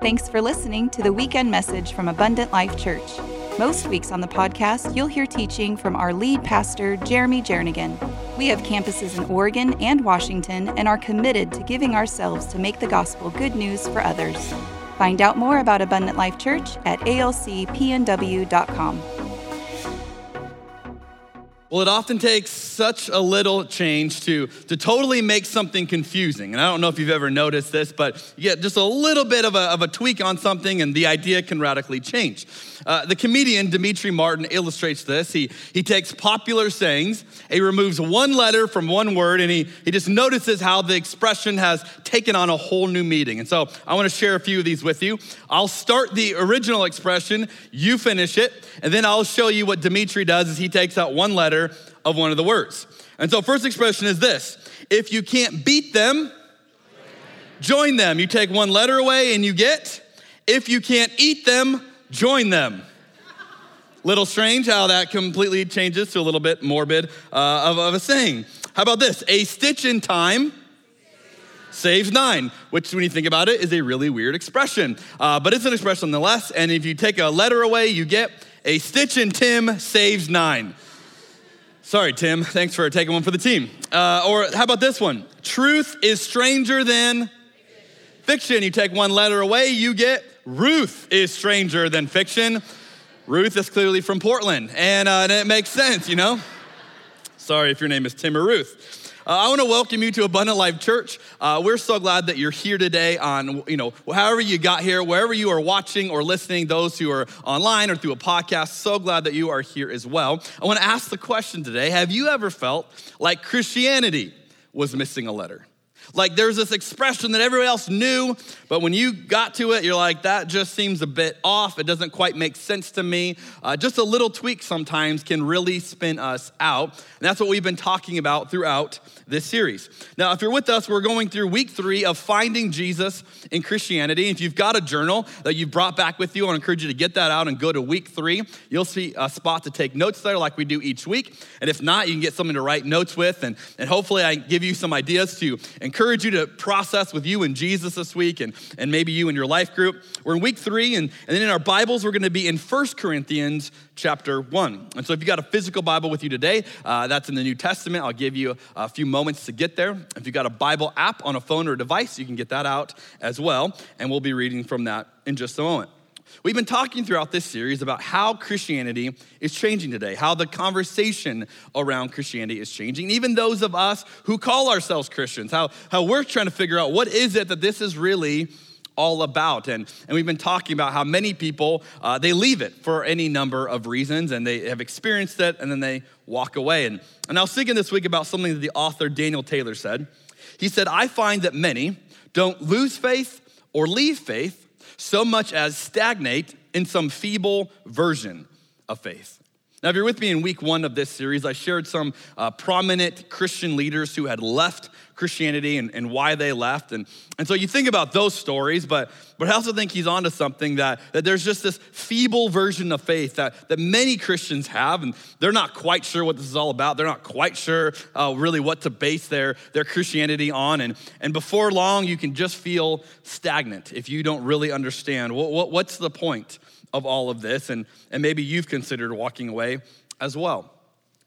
Thanks for listening to the weekend message from Abundant Life Church. Most weeks on the podcast, you'll hear teaching from our lead pastor, Jeremy Jernigan. We have campuses in Oregon and Washington and are committed to giving ourselves to make the gospel good news for others. Find out more about Abundant Life Church at alcpnw.com. Well, it often takes such a little change to, to totally make something confusing. And I don't know if you've ever noticed this, but you get just a little bit of a, of a tweak on something and the idea can radically change. Uh, the comedian Demetri Martin illustrates this. He, he takes popular sayings, he removes one letter from one word, and he, he just notices how the expression has taken on a whole new meaning. And so I want to share a few of these with you. I'll start the original expression, you finish it, and then I'll show you what Demetri does is he takes out one letter of one of the words. And so first expression is this, if you can't beat them, join them. You take one letter away and you get, if you can't eat them, join them. Little strange how that completely changes to a little bit morbid uh, of, of a saying. How about this? A stitch in time saves nine, which, when you think about it, is a really weird expression. Uh, but it's an expression nonetheless. And if you take a letter away, you get a stitch in Tim saves nine. Sorry, Tim. Thanks for taking one for the team. Uh, or how about this one? Truth is stranger than fiction. You take one letter away, you get Ruth is stranger than fiction. Ruth is clearly from Portland, and, uh, and it makes sense, you know? Sorry if your name is Tim or Ruth. Uh, I want to welcome you to Abundant Life Church. Uh, we're so glad that you're here today on, you know, however you got here, wherever you are watching or listening, those who are online or through a podcast, so glad that you are here as well. I want to ask the question today Have you ever felt like Christianity was missing a letter? Like there's this expression that everybody else knew, but when you got to it, you're like, that just seems a bit off. It doesn't quite make sense to me. Uh, just a little tweak sometimes can really spin us out. And that's what we've been talking about throughout this series. Now, if you're with us, we're going through week three of finding Jesus in Christianity. If you've got a journal that you've brought back with you, I encourage you to get that out and go to week three. You'll see a spot to take notes there like we do each week. And if not, you can get something to write notes with. And, and hopefully, I give you some ideas to encourage you to process with you and Jesus this week and, and maybe you and your life group. We're in week three, and, and then in our Bibles, we're going to be in First Corinthians chapter 1. And so if you got a physical Bible with you today, uh, that's in the New Testament. I'll give you a few moments to get there. If you got a Bible app on a phone or a device, you can get that out as well. And we'll be reading from that in just a moment. We've been talking throughout this series about how Christianity is changing today, how the conversation around Christianity is changing. Even those of us who call ourselves Christians, how, how we're trying to figure out what is it that this is really all about. And, and we've been talking about how many people, uh, they leave it for any number of reasons and they have experienced it and then they walk away. And, and I was thinking this week about something that the author Daniel Taylor said. He said, I find that many don't lose faith or leave faith so much as stagnate in some feeble version of faith. Now, if you're with me in week one of this series, I shared some uh, prominent Christian leaders who had left Christianity and, and why they left. And, and so you think about those stories, but, but I also think he's onto something that, that there's just this feeble version of faith that, that many Christians have, and they're not quite sure what this is all about. They're not quite sure uh, really what to base their, their Christianity on. And, and before long, you can just feel stagnant if you don't really understand what, what, what's the point of all of this. And, and maybe you've considered walking away as well.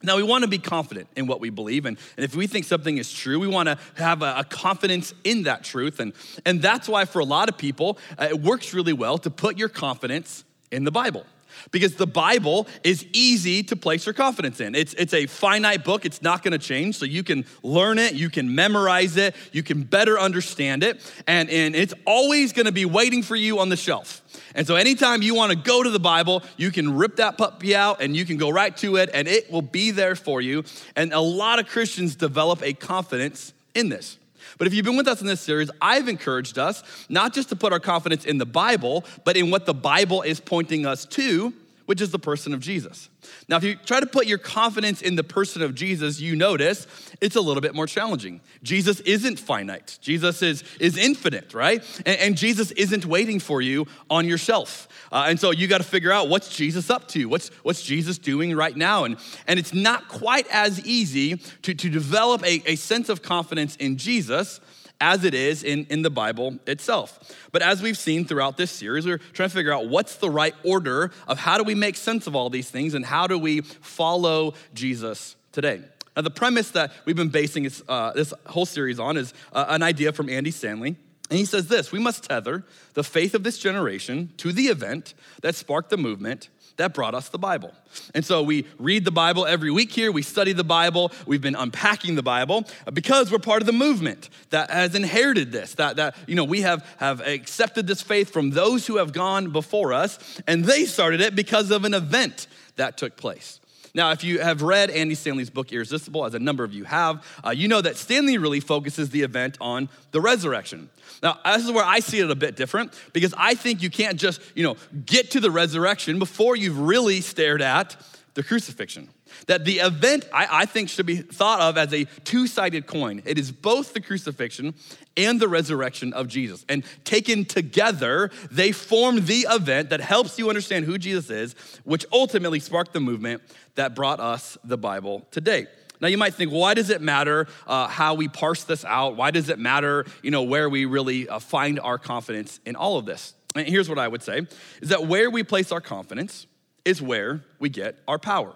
Now, we want to be confident in what we believe. And, and if we think something is true, we want to have a, a, confidence in that truth. And, and that's why, for a lot of people, uh, it works really well to put your confidence in the Bible because the Bible is easy to place your confidence in. It's, it's a finite book, it's not gonna change. So you can learn it, you can memorize it, you can better understand it, and, and it's always gonna be waiting for you on the shelf. And so anytime you wanna go to the Bible, you can rip that puppy out and you can go right to it, and it will be there for you. And a lot of Christians develop a confidence in this. But if you've been with us in this series, I've encouraged us not just to put our confidence in the Bible, but in what the Bible is pointing us to, which is the person of Jesus. Now, if you try to put your confidence in the person of Jesus, you notice it's a little bit more challenging. Jesus isn't finite, Jesus is, is infinite, right? And, and Jesus isn't waiting for you on your shelf. Uh, and so you got to figure out what's Jesus up to? What's, what's Jesus doing right now? And, and it's not quite as easy to, to develop a, a sense of confidence in Jesus as it is in, in the Bible itself. But as we've seen throughout this series, we're trying to figure out what's the right order of how do we make sense of all these things and how do we follow Jesus today. Now, the premise that we've been basing this, uh, this whole series on is uh, an idea from Andy Stanley. And he says this We must tether the faith of this generation to the event that sparked the movement that brought us the Bible. And so we read the Bible every week here. We study the Bible. We've been unpacking the Bible because we're part of the movement that has inherited this, that, that you know, we have, have accepted this faith from those who have gone before us, and they started it because of an event that took place. Now, if you have read Andy Stanley's book, Irresistible, as a number of you have, uh, you know that Stanley really focuses the event on the resurrection. Now, this is where I see it a bit different because I think you can't just, you know, get to the resurrection before you've really stared at the crucifixion. That the event, I, I think, should be thought of as a two sided coin. It is both the crucifixion and the resurrection of Jesus. And taken together, they form the event that helps you understand who Jesus is, which ultimately sparked the movement that brought us the Bible today. Now you might think, why does it matter uh, how we parse this out? Why does it matter, you know, where we really uh, find our confidence in all of this? And here's what I would say: is that where we place our confidence is where we get our power.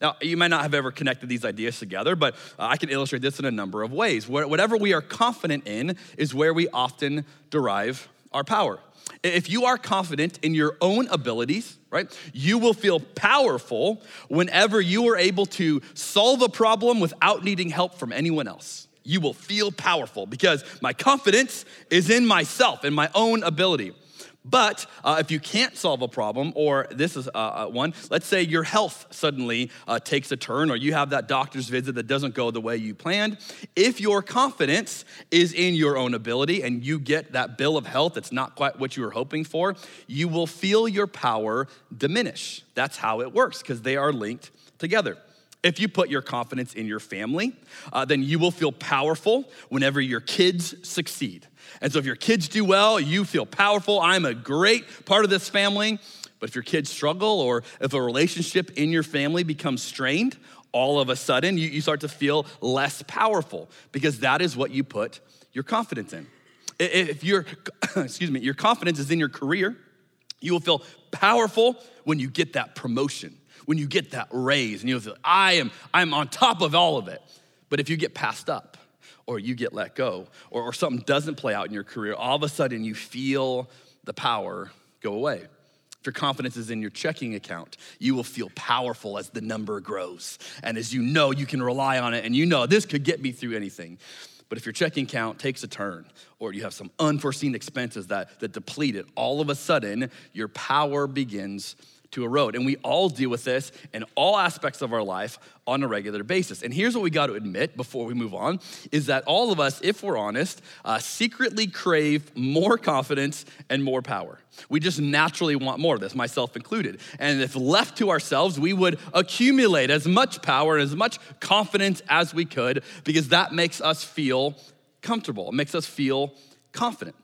Now, you might not have ever connected these ideas together, but uh, I can illustrate this in a number of ways. Whatever we are confident in is where we often derive our power. If you are confident in your own abilities, right, you will feel powerful whenever you are able to solve a problem without needing help from anyone else. You will feel powerful because my confidence is in myself, in my own ability. But uh, if you can't solve a problem, or this is uh, uh, one, let's say your health suddenly uh, takes a turn, or you have that doctor's visit that doesn't go the way you planned, if your confidence is in your own ability and you get that bill of health that's not quite what you were hoping for, you will feel your power diminish. That's how it works, because they are linked together. If you put your confidence in your family, uh, then you will feel powerful whenever your kids succeed. And so if your kids do well, you feel powerful. I'm a great part of this family. But if your kids struggle or if a relationship in your family becomes strained, all of a sudden you, you start to feel less powerful because that is what you put your confidence in. If your excuse me, your confidence is in your career, you will feel powerful when you get that promotion when you get that raise and you feel, I am, I'm on top of all of it. But if you get passed up or you get let go or, or something doesn't play out in your career, all of a sudden you feel the power go away. If your confidence is in your checking account, you will feel powerful as the number grows. And as you know, you can rely on it and you know this could get me through anything. But if your checking account takes a turn or you have some unforeseen expenses that, that deplete it, all of a sudden your power begins to erode. And we all deal with this in all aspects of our life on a regular basis. And here's what we got to admit before we move on is that all of us, if we're honest, uh, secretly crave more confidence and more power. We just naturally want more of this, myself included. And if left to ourselves, we would accumulate as much power and as much confidence as we could because that makes us feel comfortable, it makes us feel confident.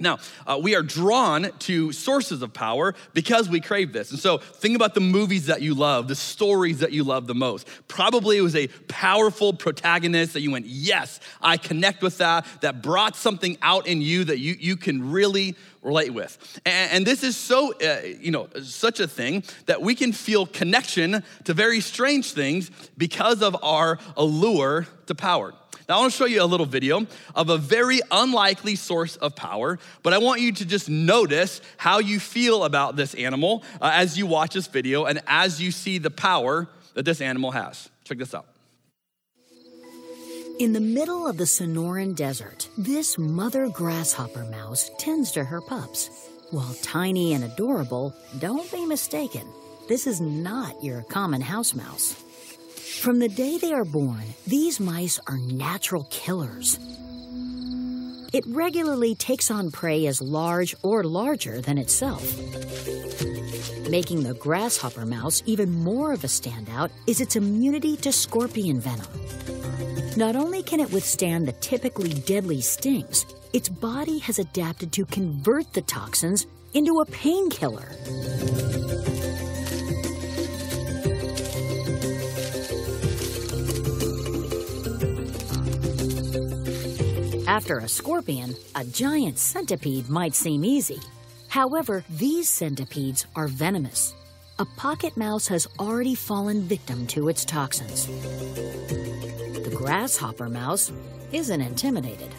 Now, uh, we are drawn to sources of power because we crave this. And so, think about the movies that you love, the stories that you love the most. Probably it was a powerful protagonist that you went, Yes, I connect with that, that brought something out in you that you, you can really relate with. And, and this is so, uh, you know, such a thing that we can feel connection to very strange things because of our allure to power. Now, I want to show you a little video of a very unlikely source of power, but I want you to just notice how you feel about this animal uh, as you watch this video and as you see the power that this animal has. Check this out. In the middle of the Sonoran Desert, this mother grasshopper mouse tends to her pups. While tiny and adorable, don't be mistaken, this is not your common house mouse. From the day they are born, these mice are natural killers. It regularly takes on prey as large or larger than itself. Making the grasshopper mouse even more of a standout is its immunity to scorpion venom. Not only can it withstand the typically deadly stings, its body has adapted to convert the toxins into a painkiller. After a scorpion, a giant centipede might seem easy. However, these centipedes are venomous. A pocket mouse has already fallen victim to its toxins. The grasshopper mouse isn't intimidated.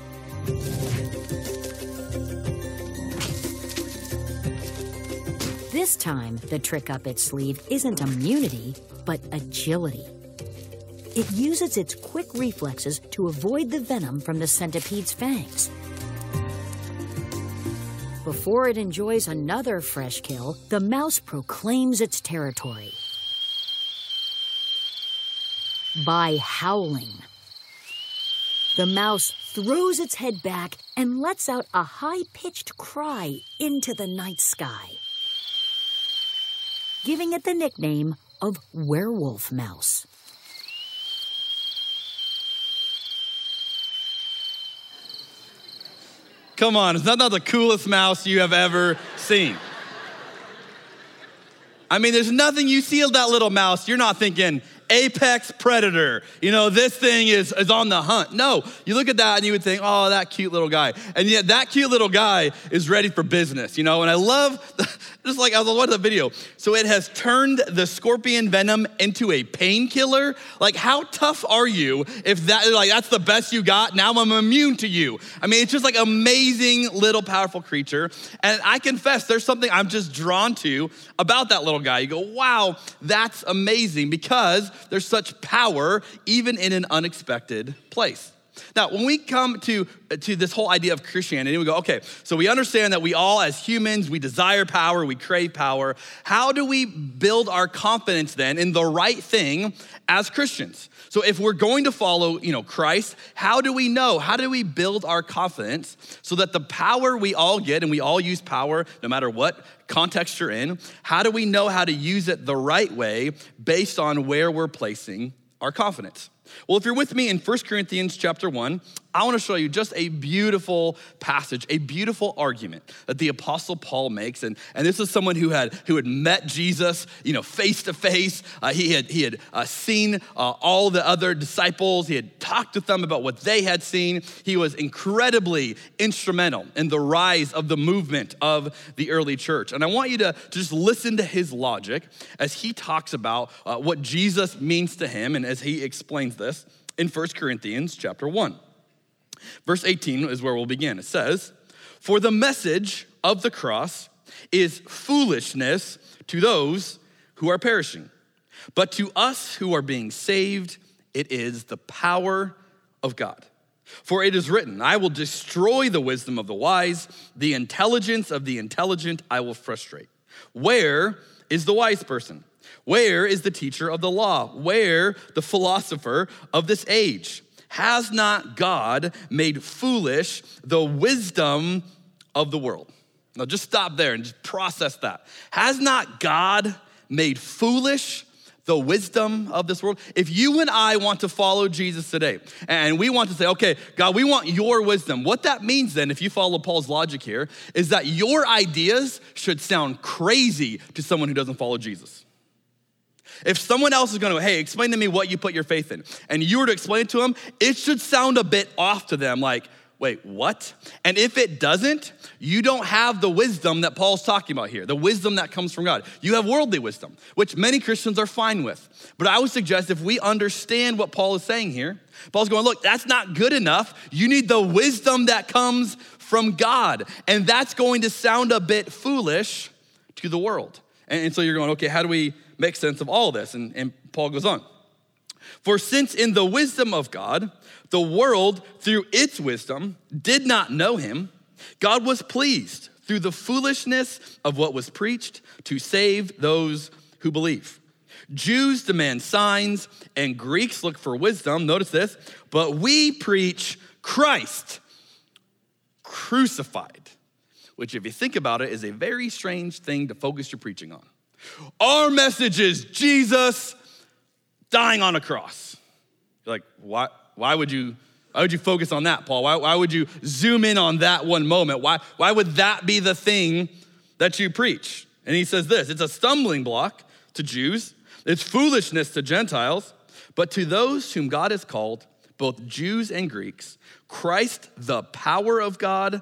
This time, the trick up its sleeve isn't immunity, but agility. It uses its quick reflexes to avoid the venom from the centipede's fangs. Before it enjoys another fresh kill, the mouse proclaims its territory by howling. The mouse throws its head back and lets out a high pitched cry into the night sky, giving it the nickname of werewolf mouse. Come on, that not the coolest mouse you have ever seen? I mean, there's nothing you see of that little mouse, you're not thinking, apex predator. You know, this thing is, is on the hunt. No, you look at that and you would think, oh, that cute little guy. And yet that cute little guy is ready for business, you know? And I love, just like I was watching the video. So it has turned the scorpion venom into a painkiller. Like, how tough are you if that, like, that's the best you got? Now I'm immune to you. I mean, it's just like amazing little powerful creature. And I confess, there's something I'm just drawn to about that little guy. You go, wow, that's amazing because there's such power even in an unexpected place. Now, when we come to, uh, to this whole idea of Christianity, we go, okay, so we understand that we all, as humans, we desire power, we crave power. How do we build our confidence then in the right thing as Christians? So if we're going to follow, you know, Christ, how do we know? How do we build our confidence so that the power we all get, and we all use power no matter what context you're in, how do we know how to use it the right way based on where we're placing our confidence? Well, if you're with me in 1 Corinthians chapter 1, I want to show you just a beautiful passage, a beautiful argument that the apostle Paul makes. And, and this is someone who had, who had met Jesus, you know, face to face. Uh, he had, he had uh, seen uh, all the other disciples. He had talked to them about what they had seen. He was incredibly instrumental in the rise of the movement of the early church. And I want you to, to just listen to his logic as he talks about uh, what Jesus means to him and as he explains this in 1 Corinthians chapter 1. Verse 18 is where we'll begin. It says, For the message of the cross is foolishness to those who are perishing, but to us who are being saved, it is the power of God. For it is written, I will destroy the wisdom of the wise, the intelligence of the intelligent I will frustrate. Where is the wise person? Where is the teacher of the law? Where the philosopher of this age? Has not God made foolish the wisdom of the world? Now just stop there and just process that. Has not God made foolish the wisdom of this world? If you and I want to follow Jesus today and we want to say, okay, God, we want your wisdom, what that means then, if you follow Paul's logic here, is that your ideas should sound crazy to someone who doesn't follow Jesus. If someone else is gonna, hey, explain to me what you put your faith in, and you were to explain to them, it should sound a bit off to them, like, wait, what? And if it doesn't, you don't have the wisdom that Paul's talking about here, the wisdom that comes from God. You have worldly wisdom, which many Christians are fine with. But I would suggest if we understand what Paul is saying here, Paul's going, look, that's not good enough. You need the wisdom that comes from God. And that's going to sound a bit foolish to the world. And, so you're going, okay, how do we make sense of all this. And, and Paul goes on. For since in the wisdom of God, the world through its wisdom did not know him, God was pleased through the foolishness of what was preached to save those who believe. Jews demand signs and Greeks look for wisdom. Notice this, but we preach Christ crucified, which, if you think about it, is a very strange thing to focus your preaching on. Our message is Jesus dying on a cross. You're like, why, why would you? Why would you focus on that, Paul? Why, why would you zoom in on that one moment? Why, why would that be the thing that you preach? And he says this it's a stumbling block to Jews, it's foolishness to Gentiles, but to those whom God has called, both Jews and Greeks, Christ, the power of God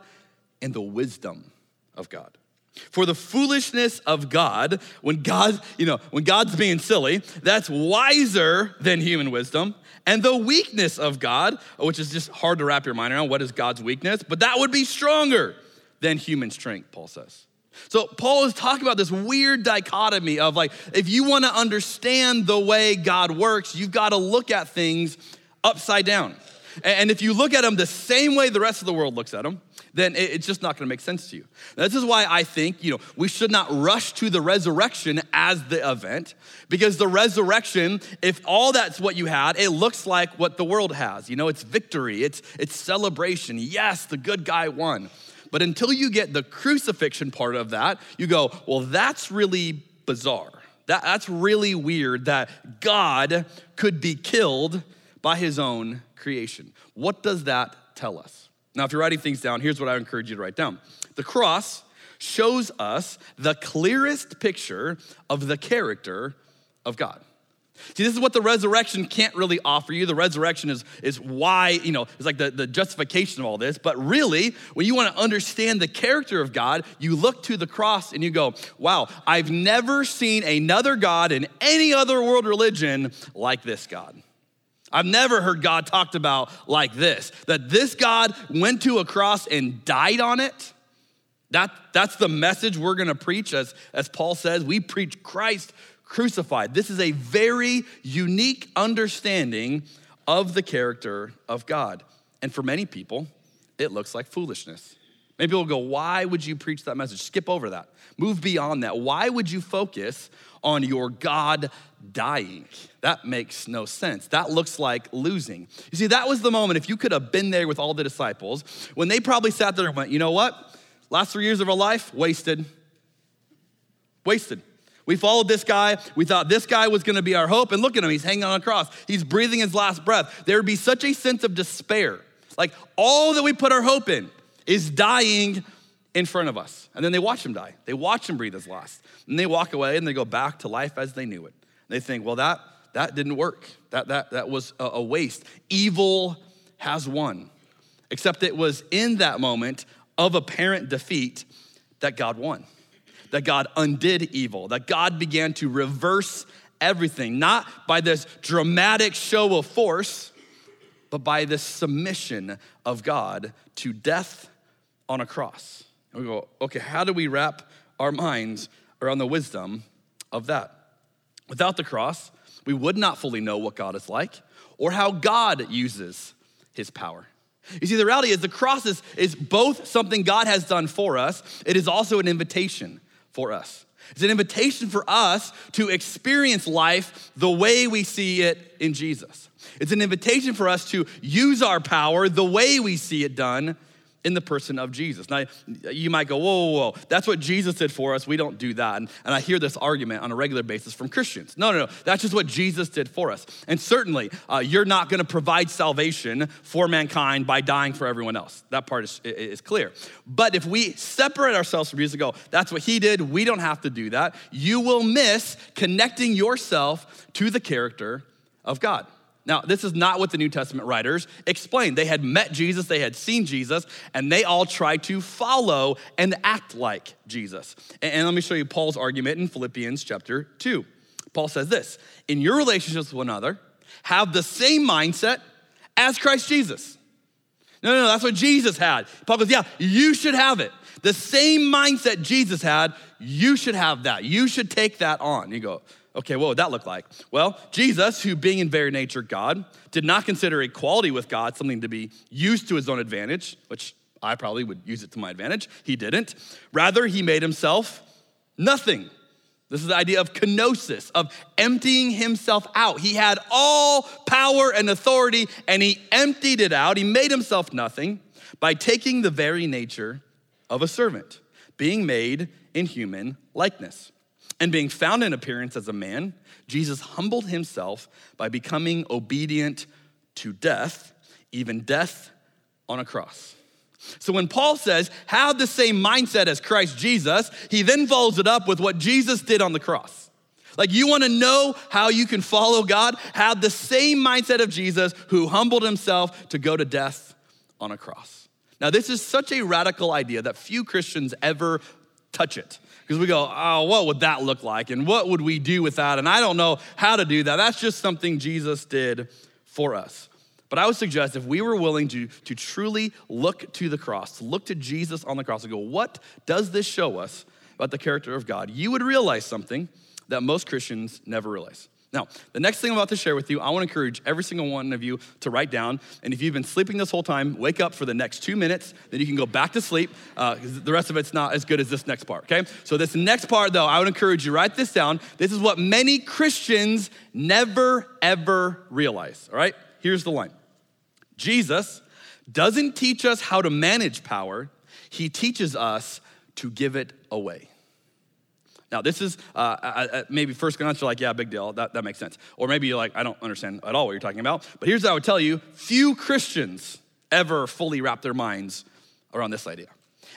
and the wisdom of God. For the foolishness of God, when God, you know, when God's being silly, that's wiser than human wisdom. And the weakness of God, which is just hard to wrap your mind around, what is God's weakness? But that would be stronger than human strength, Paul says. So Paul is talking about this weird dichotomy of like, if you want to understand the way God works, you've got to look at things upside down. And if you look at them the same way the rest of the world looks at them, then it's just not going to make sense to you. This is why I think, you know, we should not rush to the resurrection as the event because the resurrection, if all that's what you had, it looks like what the world has. You know, it's victory, it's it's celebration. Yes, the good guy won. But until you get the crucifixion part of that, you go, well, that's really bizarre. That, that's really weird that God could be killed by his own creation. What does that tell us? Now, if you're writing things down, here's what I encourage you to write down. The cross shows us the clearest picture of the character of God. See, this is what the resurrection can't really offer you. The resurrection is, is why, you know, it's like the, the justification of all this. But really, when you want to understand the character of God, you look to the cross and you go, wow, I've never seen another God in any other world religion like this God. I've never heard God talked about like this that this God went to a cross and died on it. That, that's the message we're gonna preach, as, as Paul says. We preach Christ crucified. This is a very unique understanding of the character of God. And for many people, it looks like foolishness. Maybe people go, Why would you preach that message? Skip over that. Move beyond that. Why would you focus on your God dying? That makes no sense. That looks like losing. You see, that was the moment, if you could have been there with all the disciples, when they probably sat there and went, You know what? Last three years of our life, wasted. Wasted. We followed this guy. We thought this guy was going to be our hope. And look at him. He's hanging on a cross. He's breathing his last breath. There would be such a sense of despair. Like all that we put our hope in is dying in front of us. And then they watch him die. They watch him breathe his last. And they walk away and they go back to life as they knew it. They think, well, that, that didn't work. That, that, that was a, waste. Evil has won. Except it was in that moment of apparent defeat that God won that God undid evil, that God began to reverse everything, not by this dramatic show of force, but by this submission of God to death on a cross. And we go, okay, how do we wrap our minds around the wisdom of that? Without the cross, we would not fully know what God is like or how God uses his power. You see, the reality is the cross is, is both something God has done for us, it is also an invitation for us. It's an invitation for us to experience life the way we see it in Jesus. It's an invitation for us to use our power the way we see it done in the person of Jesus. Now, you might go, whoa, whoa, whoa, that's what Jesus did for us. We don't do that. And, and I hear this argument on a regular basis from Christians. No, no, no, that's just what Jesus did for us. And certainly, uh, you're not gonna provide salvation for mankind by dying for everyone else. That part is, is clear. But if we separate ourselves from Jesus and go, that's what he did, we don't have to do that, you will miss connecting yourself to the character of God. Now, this is not what the New Testament writers explained. They had met Jesus, they had seen Jesus, and they all tried to follow and act like Jesus. And let me show you Paul's argument in Philippians chapter 2. Paul says this In your relationships with one another, have the same mindset as Christ Jesus. No, no, no, that's what Jesus had. Paul goes, Yeah, you should have it. The same mindset Jesus had, you should have that. You should take that on. You go, Okay, what would that look like? Well, Jesus, who being in very nature God, did not consider equality with God something to be used to his own advantage, which I probably would use it to my advantage. He didn't. Rather, he made himself nothing. This is the idea of kenosis, of emptying himself out. He had all power and authority, and he emptied it out. He made himself nothing by taking the very nature of a servant, being made in human likeness. And being found in appearance as a man, Jesus humbled himself by becoming obedient to death, even death on a cross. So when Paul says, have the same mindset as Christ Jesus, he then follows it up with what Jesus did on the cross. Like, you wanna know how you can follow God? Have the same mindset of Jesus who humbled himself to go to death on a cross. Now, this is such a radical idea that few Christians ever touch it. Because we go, oh, what would that look like? And what would we do with that? And I don't know how to do that. That's just something Jesus did for us. But I would suggest if we were willing to, to truly look to the cross, to look to Jesus on the cross and go, what does this show us about the character of God? You would realize something that most Christians never realize. Now, the next thing I'm about to share with you, I want to encourage every single one of you to write down. And if you've been sleeping this whole time, wake up for the next two minutes. Then you can go back to sleep. Uh, the rest of it's not as good as this next part, okay? So, this next part, though, I would encourage you write this down. This is what many Christians never, ever realize, all right? Here's the line Jesus doesn't teach us how to manage power, he teaches us to give it away. Now, this is uh, uh, uh, maybe first glance, you're like, yeah, big deal. That, that makes sense. Or maybe you're like, I don't understand at all what you're talking about. But here's what I would tell you few Christians ever fully wrap their minds around this idea.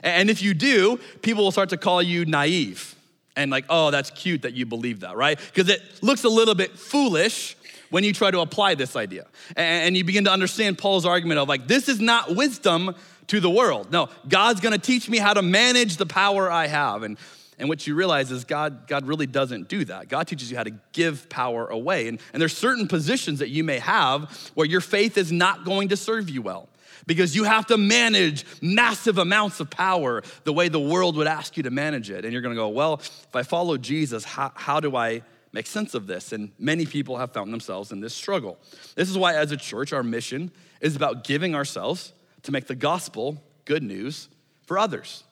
And if you do, people will start to call you naive and like, oh, that's cute that you believe that, right? Because it looks a little bit foolish when you try to apply this idea. And you begin to understand Paul's argument of like, this is not wisdom to the world. No, God's gonna teach me how to manage the power I have. And and what you realize is God, God really doesn't do that. God teaches you how to give power away. And, and there's certain positions that you may have where your faith is not going to serve you well because you have to manage massive amounts of power the way the world would ask you to manage it. And you're gonna go, well, if I follow Jesus, how, how do I make sense of this? And many people have found themselves in this struggle. This is why, as a church, our mission is about giving ourselves to make the gospel good news for others.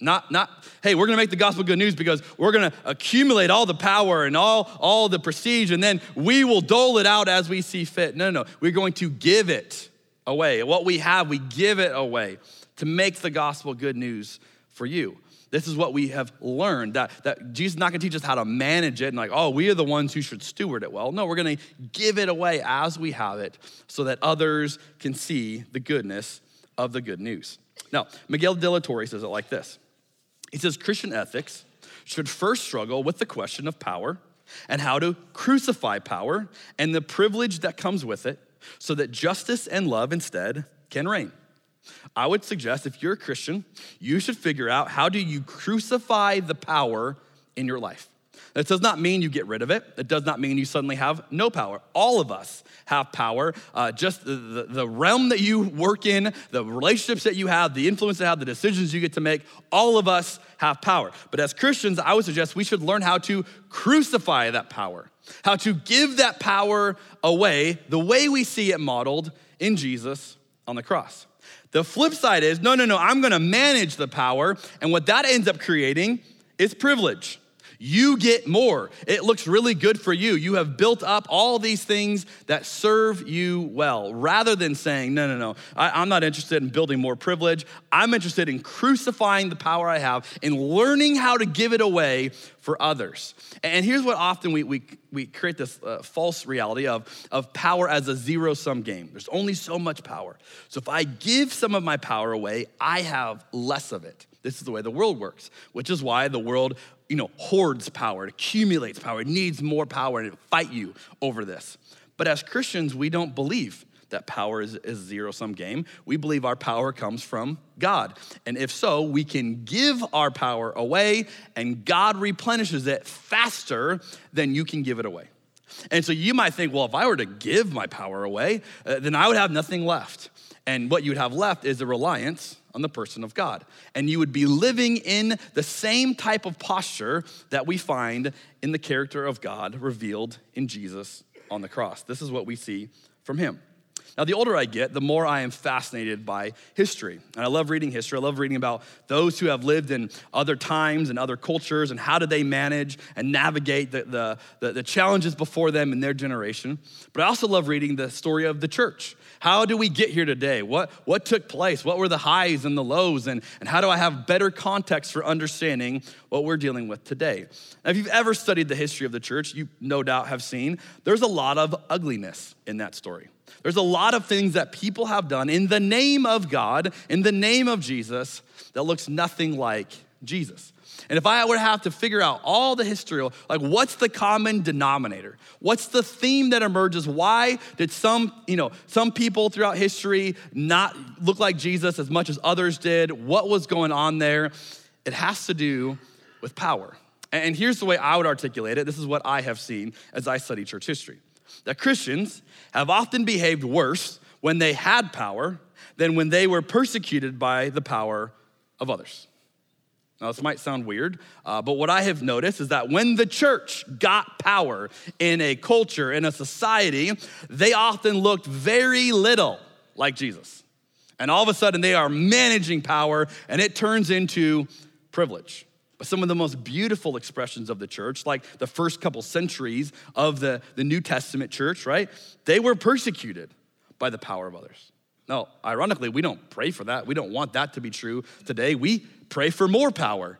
Not, not, hey, we're gonna make the gospel good news because we're gonna accumulate all the power and all, all the prestige, and then we will dole it out as we see fit. No, no. We're going to give it away. What we have, we give it away to make the gospel good news for you. This is what we have learned that, that Jesus is not gonna teach us how to manage it and like, oh, we are the ones who should steward it well. No, we're gonna give it away as we have it so that others can see the goodness of the good news. Now, Miguel de la Torre says it like this he says Christian ethics should first struggle with the question of power and how to crucify power and the privilege that comes with it so that justice and love instead can reign. I would suggest if you're a Christian, you should figure out how do you crucify the power in your life. That does not mean you get rid of it. It does not mean you suddenly have no power. All of us have power. Uh, just the, the, the, realm that you work in, the relationships that you have, the influence that have, the decisions you get to make, all of us have power. But as Christians, I would suggest we should learn how to crucify that power, how to give that power away the way we see it modeled in Jesus on the cross. The flip side is no, no, no, I'm gonna manage the power. And what that ends up creating is privilege. You get more. It looks really good for you. You have built up all these things that serve you well, rather than saying, no, no, no, I, am not interested in building more privilege. I'm interested in crucifying the power I have, and learning how to give it away for others. And here's what often we, we, we create this uh, false reality of, of power as a zero sum game. There's only so much power. So if I give some of my power away, I have less of it. This is the way the world works, which is why the world you know, hoards power, it accumulates power, it needs more power, and it fight you over this. But as Christians, we don't believe that power is a zero sum game. We believe our power comes from God. And if so, we can give our power away, and God replenishes it faster than you can give it away. And so you might think, well, if I were to give my power away, uh, then I would have nothing left. And what you'd have left is a reliance on the person of God. And you would be living in the same type of posture that we find in the character of God revealed in Jesus on the cross. This is what we see from him. Now, the older I get, the more I am fascinated by history. And I love reading history. I love reading about those who have lived in other times and other cultures and how do they manage and navigate the, the, the, the challenges before them in their generation. But I also love reading the story of the church how do we get here today? What, what took place? What were the highs and the lows? And, and how do I have better context for understanding what we're dealing with today? Now, if you've ever studied the history of the church, you no doubt have seen there's a lot of ugliness in that story. There's a lot of things that people have done in the name of God, in the name of Jesus, that looks nothing like Jesus. And if I would have to figure out all the history, like what's the common denominator? What's the theme that emerges? Why did some, you know, some people throughout history not look like Jesus as much as others did? What was going on there? It has to do with power. And here's the way I would articulate it. This is what I have seen as I study church history. That Christians have often behaved worse when they had power than when they were persecuted by the power of others. Now, this might sound weird, uh, but what I have noticed is that when the church got power in a culture, in a society, they often looked very little like Jesus. And all of a sudden, they are managing power, and it turns into privilege. But some of the most beautiful expressions of the church, like the first couple centuries of the, the New Testament church, right? They were persecuted by the power of others. Now, ironically, we don't pray for that. We don't want that to be true today. We pray for more power.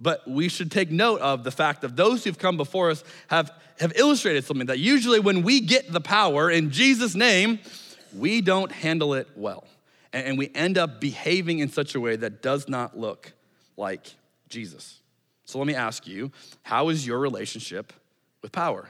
But we should take note of the fact that those who've come before us have, have illustrated something that usually when we get the power in Jesus' name, we don't handle it well. And, and we end up behaving in such a way that does not look like Jesus. So let me ask you how is your relationship with power?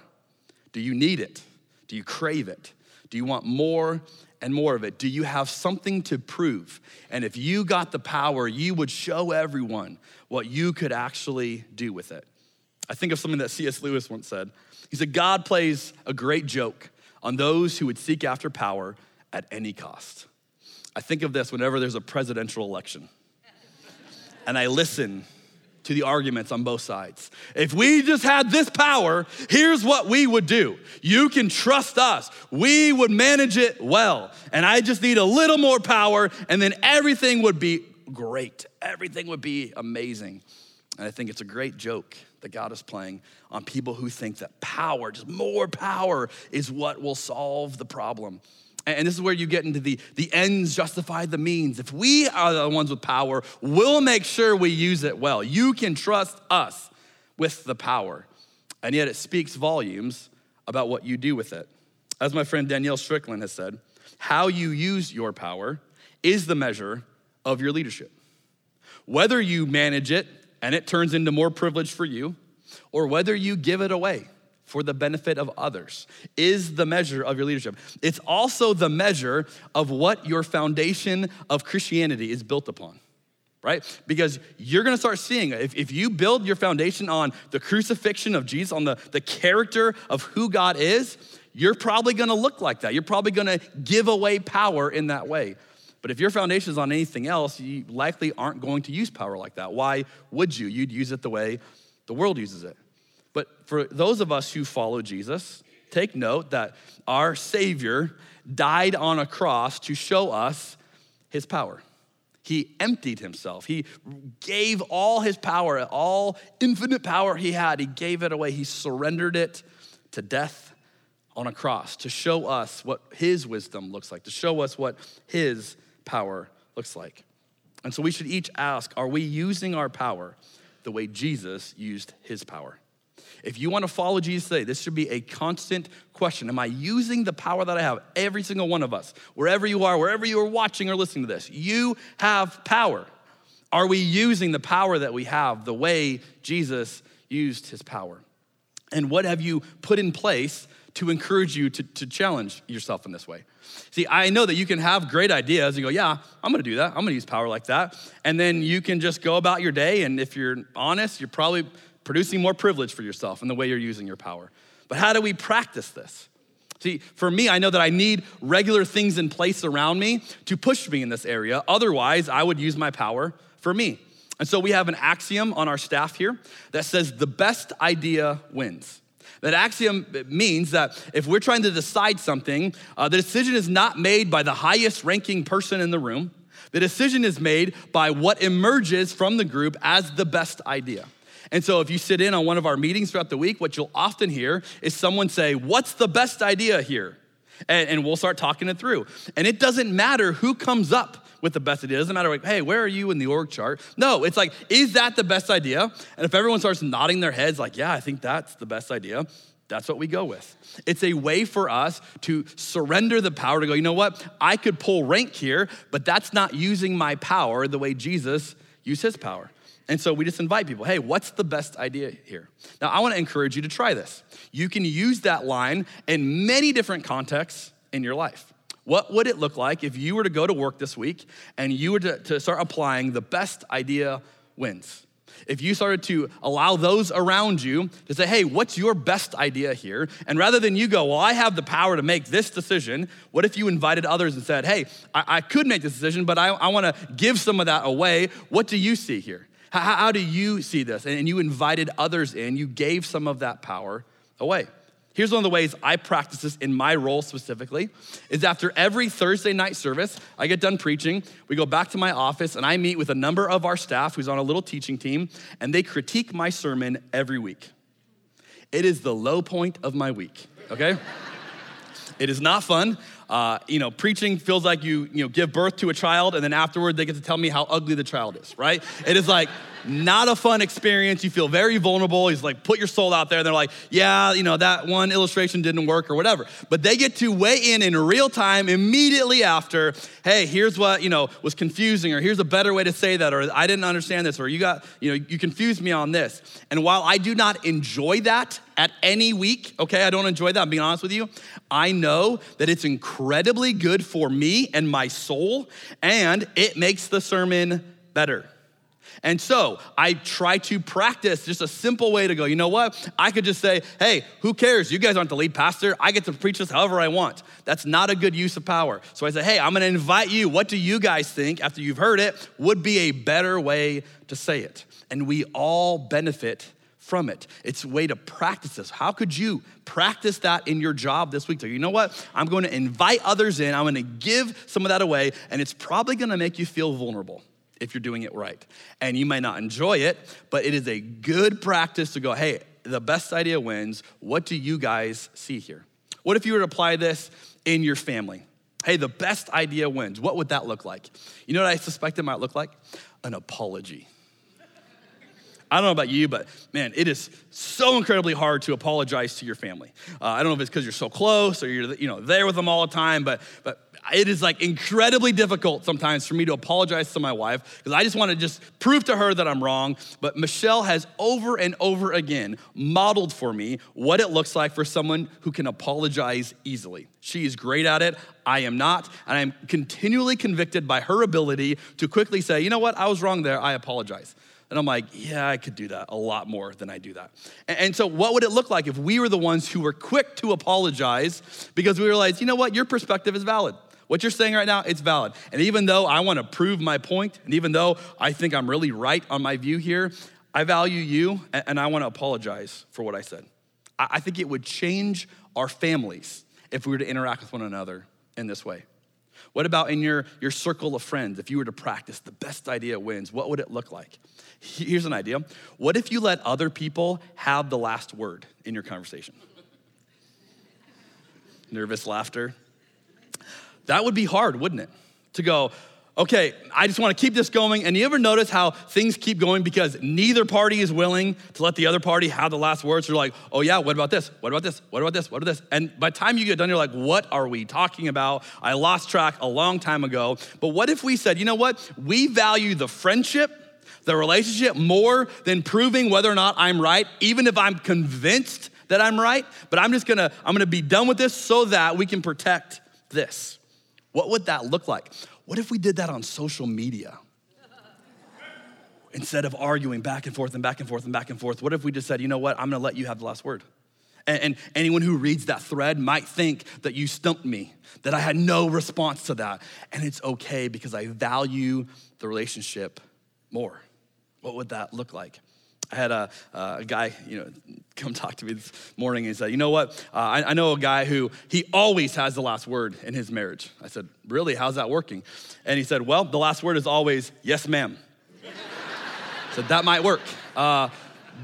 Do you need it? Do you crave it? Do you want more and more of it? Do you have something to prove? And if you got the power, you would show everyone what you could actually do with it. I think of something that C.S. Lewis once said. He said, God plays a great joke on those who would seek after power at any cost. I think of this whenever there's a presidential election. And I listen to the arguments on both sides. If we just had this power, here's what we would do. You can trust us. We would manage it well. And I just need a little more power, and then everything would be great. Everything would be amazing. And I think it's a great joke that God is playing on people who think that power, just more power, is what will solve the problem. And this is where you get into the, the ends justify the means. If we are the ones with power, we'll make sure we use it well. You can trust us with the power. And yet it speaks volumes about what you do with it. As my friend Danielle Strickland has said, how you use your power is the measure of your leadership. Whether you manage it and it turns into more privilege for you, or whether you give it away for the benefit of others is the measure of your leadership. It's also the measure of what your foundation of Christianity is built upon, right? Because you're gonna start seeing, if, if you build your foundation on the crucifixion of Jesus, on the, the character of who God is, you're probably gonna look like that. You're probably gonna give away power in that way. But if your foundation is on anything else, you likely aren't going to use power like that. Why would you? You'd use it the way the world uses it. But for those of us who follow Jesus, take note that our Savior died on a cross to show us his power. He emptied himself. He gave all his power, all infinite power he had, he gave it away. He surrendered it to death on a cross to show us what his wisdom looks like, to show us what his power looks like. And so we should each ask are we using our power the way Jesus used his power? If you want to follow Jesus today, this should be a constant question. Am I using the power that I have? Every single one of us, wherever you are, wherever you are watching or listening to this, you have power. Are we using the power that we have the way Jesus used his power? And what have you put in place to encourage you to, to challenge yourself in this way? See, I know that you can have great ideas and go, yeah, I'm gonna do that. I'm gonna use power like that. And then you can just go about your day. And if you're honest, you're probably producing more privilege for yourself in the way you're using your power. But how do we practice this? See, for me, I know that I need regular things in place around me to push me in this area. Otherwise, I would use my power for me. And so we have an axiom on our staff here that says the best idea wins. That axiom means that if we're trying to decide something, uh, the decision is not made by the highest ranking person in the room. The decision is made by what emerges from the group as the best idea. And so, if you sit in on one of our meetings throughout the week, what you'll often hear is someone say, What's the best idea here? And, and, we'll start talking it through. And it doesn't matter who comes up with the best idea. It doesn't matter, like, hey, where are you in the org chart? No, it's like, is that the best idea? And if everyone starts nodding their heads, like, yeah, I think that's the best idea, that's what we go with. It's a way for us to surrender the power to go, you know what? I could pull rank here, but that's not using my power the way Jesus used his power. And so we just invite people, hey, what's the best idea here? Now, I want to encourage you to try this. You can use that line in many different contexts in your life. What would it look like if you were to go to work this week and you were to, to start applying the best idea wins? if you started to allow those around you to say, hey, what's your best idea here? And rather than you go, well, I have the power to make this decision, what if you invited others and said, hey, I, I could make this decision, but I, I wanna give some of that away. What do you see here? How, how do you see this? And you invited others in, you gave some of that power away. Here's one of the ways I practice this in my role specifically is after every Thursday night service, I get done preaching, we go back to my office and I meet with a number of our staff who's on a little teaching team and they critique my sermon every week. It is the low point of my week, okay? it is not fun. Uh, you know, preaching feels like you, you know, give birth to a child and then afterward they get to tell me how ugly the child is, right? It is like, not a fun experience. You feel very vulnerable. He's like, put your soul out there. And they're like, yeah, you know, that one illustration didn't work or whatever. But they get to weigh in in real time immediately after, hey, here's what, you know, was confusing, or here's a better way to say that, or I didn't understand this, or you got, you know, you confused me on this. And while I do not enjoy that at any week, okay, I don't enjoy that, I'm being honest with you, I know that it's incredibly good for me and my soul, and it makes the sermon better. And so I try to practice just a simple way to go, you know what? I could just say, hey, who cares? You guys aren't the lead pastor. I get to preach this however I want. That's not a good use of power. So I say, hey, I'm gonna invite you. What do you guys think after you've heard it would be a better way to say it? And we all benefit from it. It's a way to practice this. How could you practice that in your job this week? So, you know what? I'm going to invite others in, I'm going to give some of that away, and it's probably going to make you feel vulnerable if you're doing it right. And you might not enjoy it, but it is a good practice to go, hey, the best idea wins. What do you guys see here? What if you were to apply this in your family? Hey, the best idea wins. What would that look like? You know what I suspect it might look like? An apology. I don't know about you, but man, it is so incredibly hard to apologize to your family. Uh, I don't know if it's because you're so close or you're you know there with them all the time, but but it is like incredibly difficult sometimes for me to apologize to my wife because I just want to just prove to her that I'm wrong. But Michelle has over and over again modeled for me what it looks like for someone who can apologize easily. She is great at it. I am not. And I'm continually convicted by her ability to quickly say, you know what, I was wrong there. I apologize. And I'm like, yeah, I could do that a lot more than I do that. And, so, what would it look like if we were the ones who were quick to apologize because we realized, you know what, your perspective is valid? What you're saying right now, it's valid. And even though I want to prove my point, and even though I think I'm really right on my view here, I value you and I want to apologize for what I said. I think it would change our families if we were to interact with one another in this way. What about in your, your circle of friends? If you were to practice the best idea wins, what would it look like? Here's an idea. What if you let other people have the last word in your conversation? Nervous laughter. That would be hard, wouldn't it? To go, okay, I just want to keep this going. And you ever notice how things keep going because neither party is willing to let the other party have the last words? They're like, oh yeah, what about this? What about this? What about this? What about this? And by the time you get done, you're like, what are we talking about? I lost track a long time ago. But what if we said, you know what? We value the friendship, the relationship more than proving whether or not I'm right, even if I'm convinced that I'm right. But I'm just gonna, I'm gonna be done with this so that we can protect this. What would that look like? What if we did that on social media? Instead of arguing back and forth and back and forth and back and forth, what if we just said, you know what, I'm gonna let you have the last word? And, and anyone who reads that thread might think that you stumped me, that I had no response to that. And it's okay because I value the relationship more. What would that look like? I had a, a, guy, you know, come talk to me this morning and he said, you know what? Uh, I, I, know a guy who he always has the last word in his marriage. I said, really? How's that working? And he said, well, the last word is always yes, ma'am. so that might work. Uh,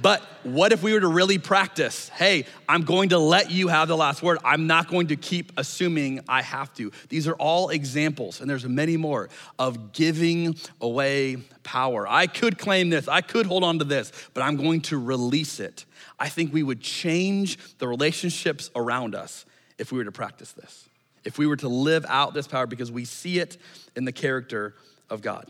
but what if we were to really practice? Hey, I'm going to let you have the last word. I'm not going to keep assuming I have to. These are all examples, and there's many more, of giving away power. I could claim this, I could hold on to this, but I'm going to release it. I think we would change the relationships around us if we were to practice this, if we were to live out this power because we see it in the character of God.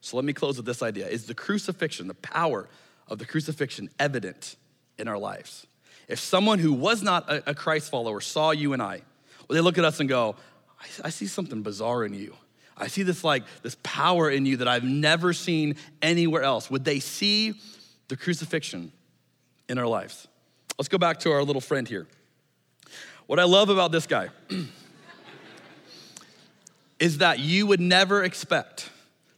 So let me close with this idea Is the crucifixion, the power of the crucifixion, evident in our lives? If someone who was not a, Christ follower saw you and I, well, they look at us and go, I, I see something bizarre in you. I see this like this power in you that I've never seen anywhere else. Would they see the crucifixion in our lives? Let's go back to our little friend here. What I love about this guy is that you would never expect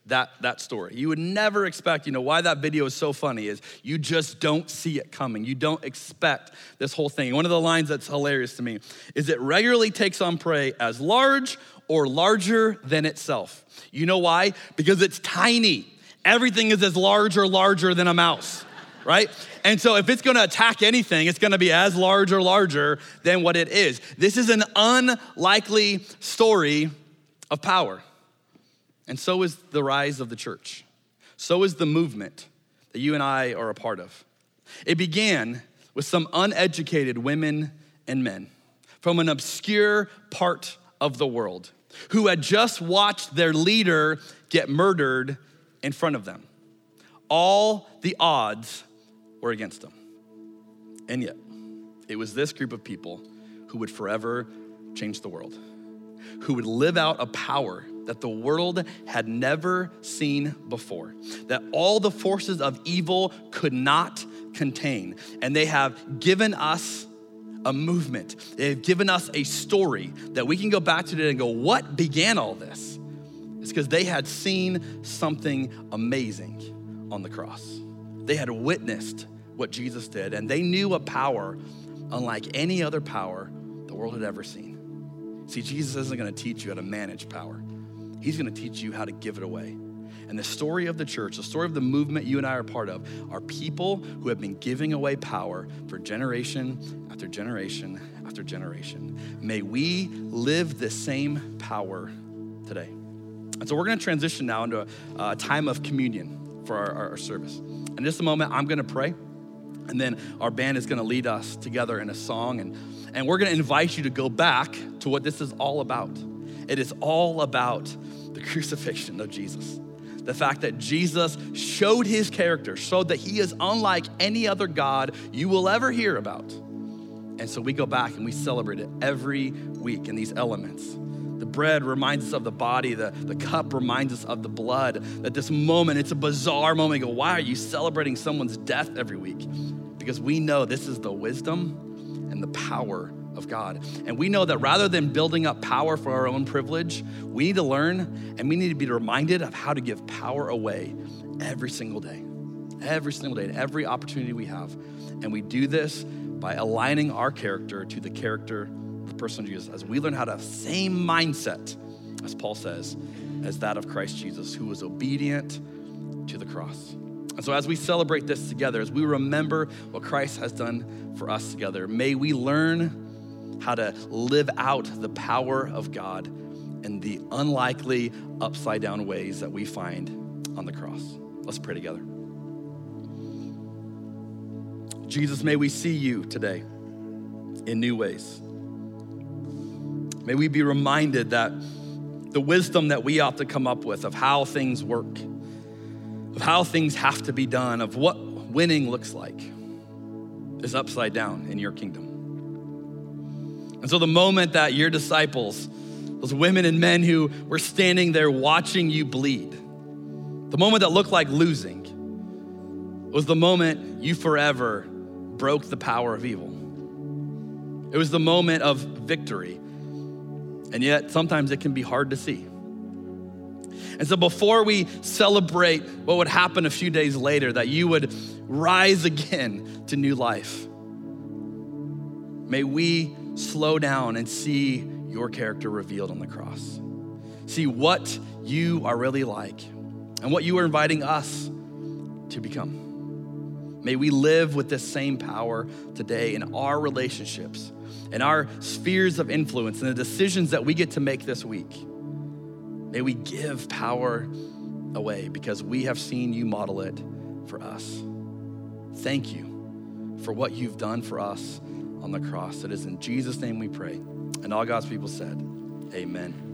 that, that story. You would never expect, you know, why that video is so funny is you just don't see it coming. You don't expect this whole thing. One of the lines that's hilarious to me is it regularly takes on prey as large or larger than itself. You know why? Because it's tiny. Everything is as large or larger than a mouse, right? And so if it's gonna attack anything, it's gonna be as large or larger than what it is. This is an unlikely story of power. And so is the rise of the church. So is the movement that you and I are a part of. It began with some uneducated women and men from an obscure part of the world who had just watched their leader get murdered in front of them. All the odds were against them. And yet, it was this group of people who would forever change the world, who would live out a power that the world had never seen before, that all the forces of evil could not contain. And they have given us a movement, they have given us a story that we can go back to today and go, what began all this? It's because they had seen something amazing on the cross. They had witnessed what Jesus did, and they knew a power unlike any other power the world had ever seen. See, Jesus isn't gonna teach you how to manage power. He's gonna teach you how to give it away. And the story of the church, the story of the movement you and I are part of, are people who have been giving away power for generation after generation after generation. May we live the same power today. And so we're gonna transition now into a, a time of communion for our, our, our service. In just a moment, I'm gonna pray. And then our band is gonna lead us together in a song. And, and we're gonna invite you to go back to what this is all about. It is all about the crucifixion of Jesus. The fact that Jesus showed his character, showed that he is unlike any other God you will ever hear about. And so we go back and we celebrate it every week in these elements. The bread reminds us of the body, the, the cup reminds us of the blood. That this moment, it's a bizarre moment. You go, why are you celebrating someone's death every week? Because we know this is the wisdom and the power of God. And we know that rather than building up power for our own privilege, we need to learn and we need to be reminded of how to give power away every single day. Every single day, every opportunity we have. And we do this by aligning our character to the character of the person of Jesus as we learn how to have the same mindset, as Paul says, as that of Christ Jesus, who was obedient to the cross. And so, as we celebrate this together, as we remember what Christ has done for us together, may we learn how to live out the power of God in the unlikely upside down ways that we find on the cross. Let's pray together. Jesus, may we see you today in new ways. May we be reminded that the wisdom that we ought to come up with of how things work, of how things have to be done, of what winning looks like, is upside down in your kingdom. And so, the moment that your disciples, those women and men who were standing there watching you bleed, the moment that looked like losing, was the moment you forever broke the power of evil. It was the moment of victory. And yet, sometimes it can be hard to see. And so, before we celebrate what would happen a few days later, that you would rise again to new life, may we slow down and see your character revealed on the cross. See what you are really like and what you are inviting us to become. May we live with this same power today in our relationships, in our spheres of influence, and the decisions that we get to make this week. May we give power away because we have seen you model it for us. Thank you for what you've done for us on the cross. It is in Jesus' name we pray. And all God's people said, Amen.